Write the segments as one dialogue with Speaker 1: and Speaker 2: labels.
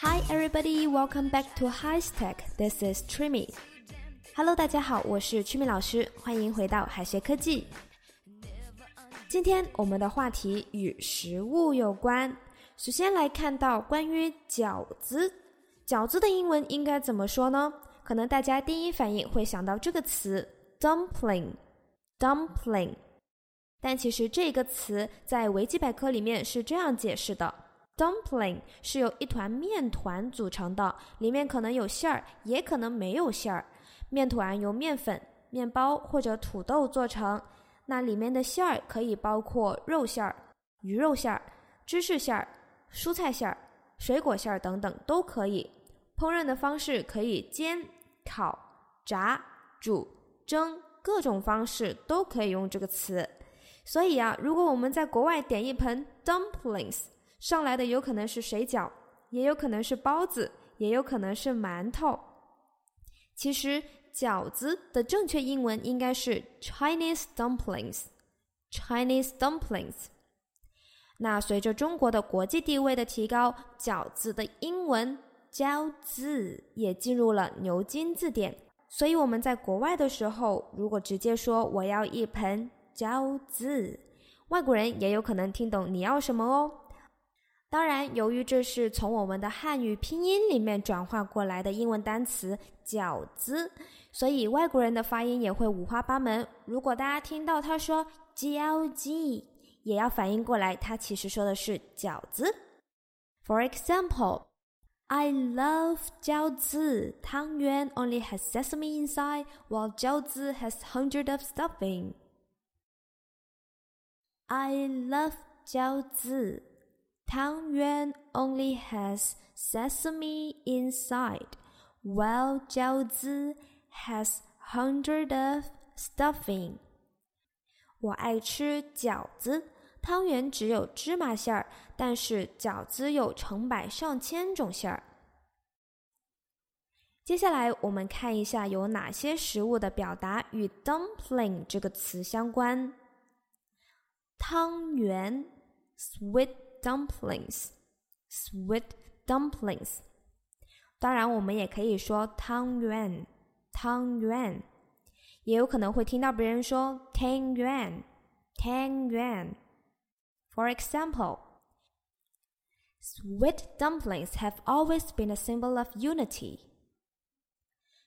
Speaker 1: Hi everybody, welcome back to High Tech. This is Trimi. Hello，大家好，我是 Trimi 老师，欢迎回到海学科技。今天我们的话题与食物有关。首先来看到关于饺子，饺子的英文应该怎么说呢？可能大家第一反应会想到这个词 dumpling，dumpling。但其实这个词在维基百科里面是这样解释的：dumpling 是由一团面团组成的，里面可能有馅儿，也可能没有馅儿。面团由面粉、面包或者土豆做成，那里面的馅儿可以包括肉馅儿、鱼肉馅儿、芝士馅儿、蔬菜馅儿、水果馅儿等等都可以。烹饪的方式可以煎、烤、炸、煮、蒸，各种方式都可以用这个词。所以啊，如果我们在国外点一盆 dumplings，上来的有可能是水饺，也有可能是包子，也有可能是馒头。其实饺子的正确英文应该是 Chinese dumplings，Chinese dumplings。那随着中国的国际地位的提高，饺子的英文饺子也进入了牛津字典。所以我们在国外的时候，如果直接说我要一盆。饺子，外国人也有可能听懂你要什么哦。当然，由于这是从我们的汉语拼音里面转化过来的英文单词“饺子”，所以外国人的发音也会五花八门。如果大家听到他说“饺子”，也要反应过来，他其实说的是饺子。For example, I love 饺子。汤圆 only has sesame inside, while 饺子 has hundred of stuffing. I love 饺子。汤圆 only has sesame inside, while 饺子 has hundreds of stuffing. 我爱吃饺子，汤圆只有芝麻馅儿，但是饺子有成百上千种馅儿。接下来我们看一下有哪些食物的表达与 dumpling 这个词相关。汤圆，sweet dumplings，sweet dumplings。当然，我们也可以说汤圆，汤圆，也有可能会听到别人说汤圆，汤圆。For example, sweet dumplings have always been a symbol of unity.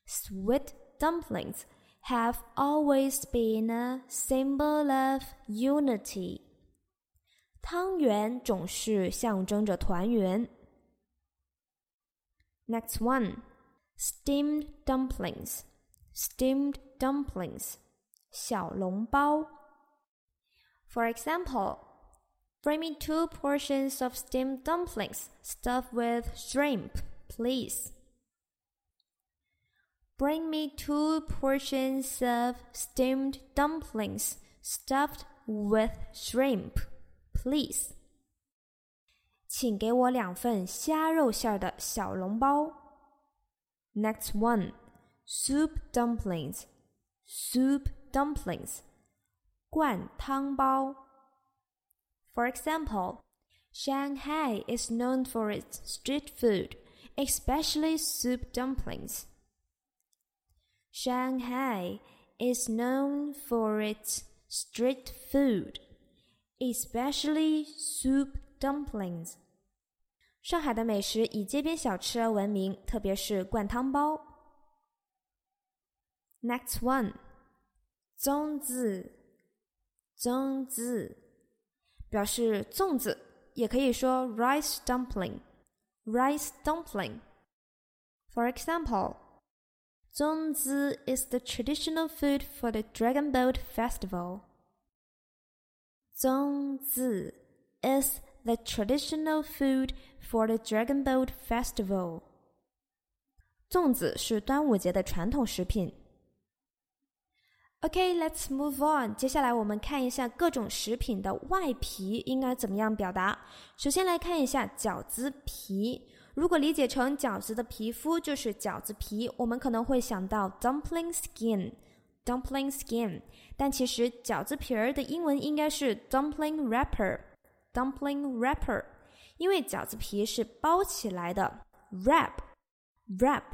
Speaker 1: Sweet dumplings have always been a symbol of unity. 汤圆总是象征着团圆。Next one, steamed dumplings. Steamed dumplings. 小笼包。For example, bring me two portions of steamed dumplings stuffed with shrimp, please. Bring me two portions of steamed dumplings stuffed with shrimp, please. 请给我两份虾肉馅的小笼包。Next one, soup dumplings. Soup dumplings. 灌汤包。For example, Shanghai is known for its street food, especially soup dumplings. Shanghai is known for its street food, especially soup dumplings. 上海的美食以街边小吃而闻名，特别是灌汤包。Next one，粽子，粽子表示粽子，也可以说 rice dumpling，rice dumpling。For example。 Zongzi is the traditional food for the Dragon Boat Festival. Zongzi is the traditional food for the Dragon Boat Festival. 粽子是端午节的传统食品。Okay, let's move on. 接下来我们看一下各种食品的外皮应该怎么样表达。首先来看一下饺子皮。 如果理解成饺子的皮肤就是饺子皮，我们可能会想到 dumpling skin。 dumpling skin，但其实饺子皮儿的英文应该是 dumpling wrapper，dumpling wrapper，因为饺子皮是包起来的，wrap，wrap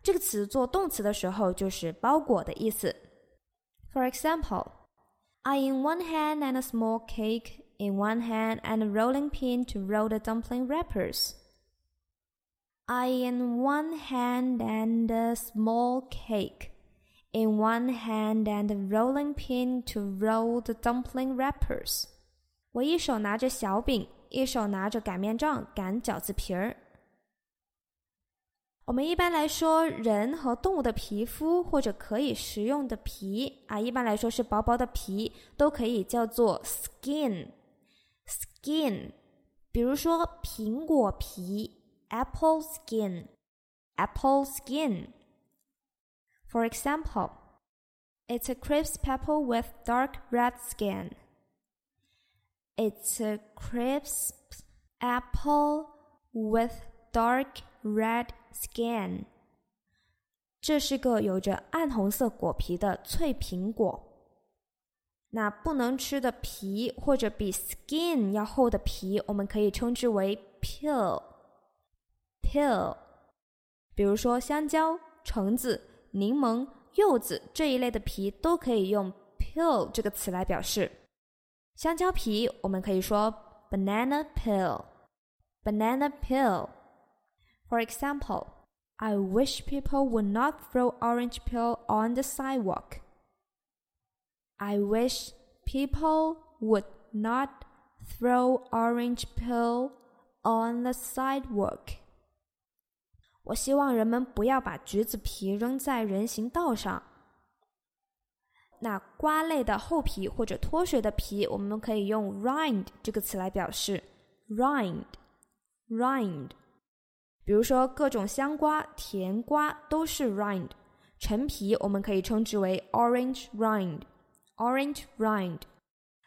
Speaker 1: 这个词做动词的时候就是包裹的意思。For example, I in one hand and a small cake in one hand and a rolling pin to roll the dumpling wrappers. I in one hand and a small cake in one hand and a rolling pin to roll the dumpling wrappers. 我一手拿着小饼，一手拿着擀面杖擀饺子皮儿。我们一般来说，人和动物的皮肤或者可以食用的皮啊，一般来说是薄薄的皮，都可以叫做 skin。skin，比如说苹果皮 ，apple skin，apple skin。For example, it's a crisp apple with dark red skin. It's a crisp apple with dark red skin. 这是个有着暗红色果皮的脆苹果。那不能吃的皮或者比 skin 要厚的皮，我们可以称之为 peel。 peel，比如说香蕉、橙子。柠檬、柚子这一类的皮都可以用 peel 这个词来表示。香蕉皮我们可以说 banana peel。banana peel。For example, I wish people would not throw orange peel on the sidewalk. I wish people would not throw orange peel on the sidewalk. 我希望人们不要把橘子皮扔在人行道上。那瓜类的厚皮或者脱水的皮，我们可以用 rind 这个词来表示。rind，rind。比如说各种香瓜、甜瓜都是 rind。陈皮我们可以称之为 orange rind，orange rind。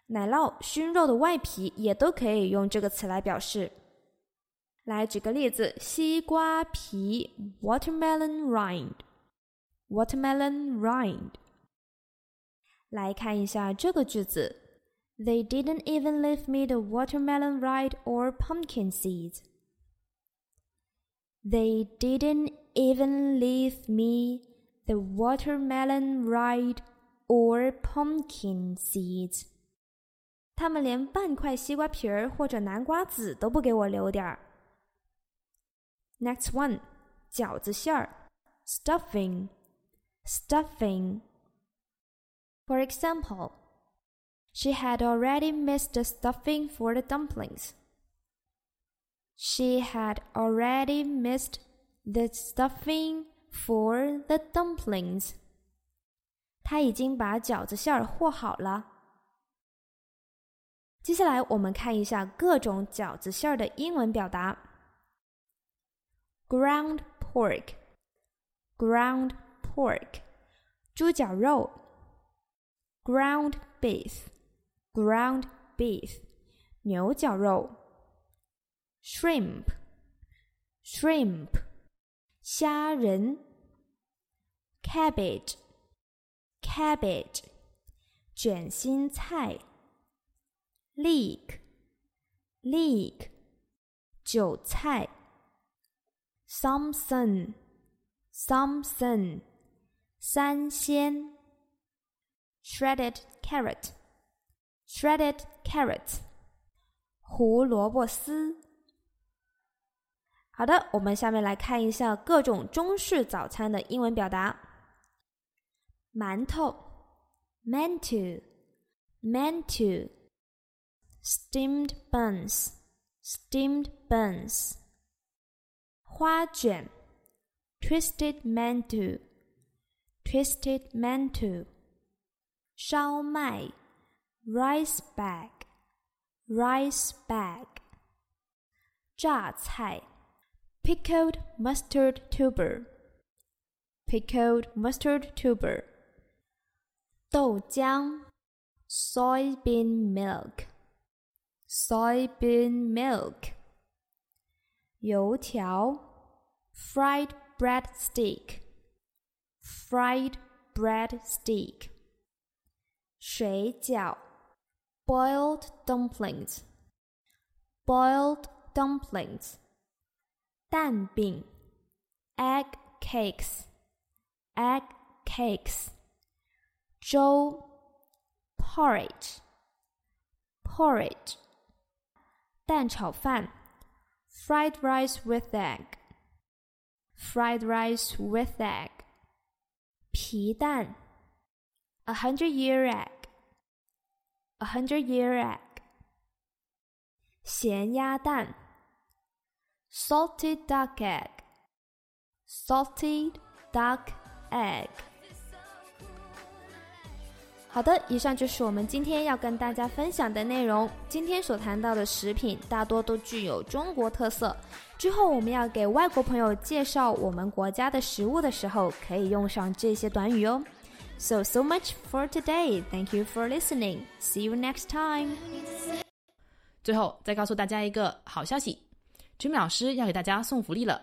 Speaker 1: 奶酪、熏肉的外皮也都可以用这个词来表示。来举个例子，西瓜皮 （watermelon rind），watermelon rind。来看一下这个句子：They didn't even leave me the watermelon rind or pumpkin seeds. They didn't even leave me the watermelon rind or pumpkin seeds. 他们连半块西瓜皮儿或者南瓜籽都不给我留点儿。Next one，饺子馅儿，stuffing，stuffing。For example, she had already missed the stuffing for the dumplings. She had already missed the stuffing for the dumplings. 她已经把饺子馅儿和好了。接下来我们看一下各种饺子馅儿的英文表达。 ground pork, ground pork, 猪绞肉，ground beef, ground beef, 牛绞肉，shrimp, shrimp, 虾仁，cabbage, cabbage, 卷心菜，leek, leek, 韭菜。Samson, Samson, 三鲜 shredded carrot, shredded carrot, 胡萝卜丝。好的，我们下面来看一下各种中式早餐的英文表达。馒头 mantou, mantou, steamed buns, steamed buns。花卷，twisted mantou，twisted mantou，烧麦，rice bag，rice bag，榨菜，pickled mustard tuber，pickled mustard tuber，豆浆，soybean milk，soybean milk。 油条 fried bread stick fried bread stick. 水饺 boiled dumplings. Boiled dumplings. 蛋饼 egg cakes. Egg cakes. 粥 porridge. Porridge. 蛋炒饭 fried rice with egg. Fried rice with egg. 皮蛋 a hundred year egg. A hundred year egg. 咸鸭蛋 salted duck egg. Salted duck egg. 好的，以上就是我们今天要跟大家分享的内容。今天所谈到的食品大多都具有中国特色。之后我们要给外国朋友介绍我们国家的食物的时候，可以用上这些短语哦。So so much for today. Thank you for listening. See you next time.
Speaker 2: 最后再告诉大家一个好消息，Jimmy 老师要给大家送福利了。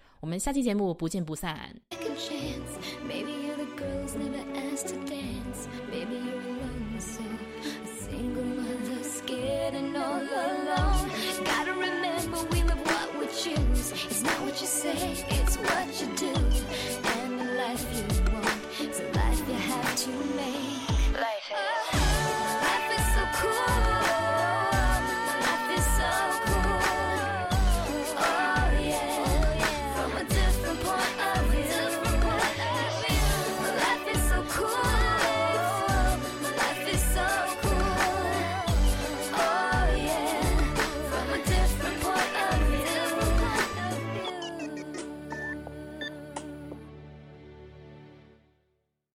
Speaker 2: 我们下期节目不见不散。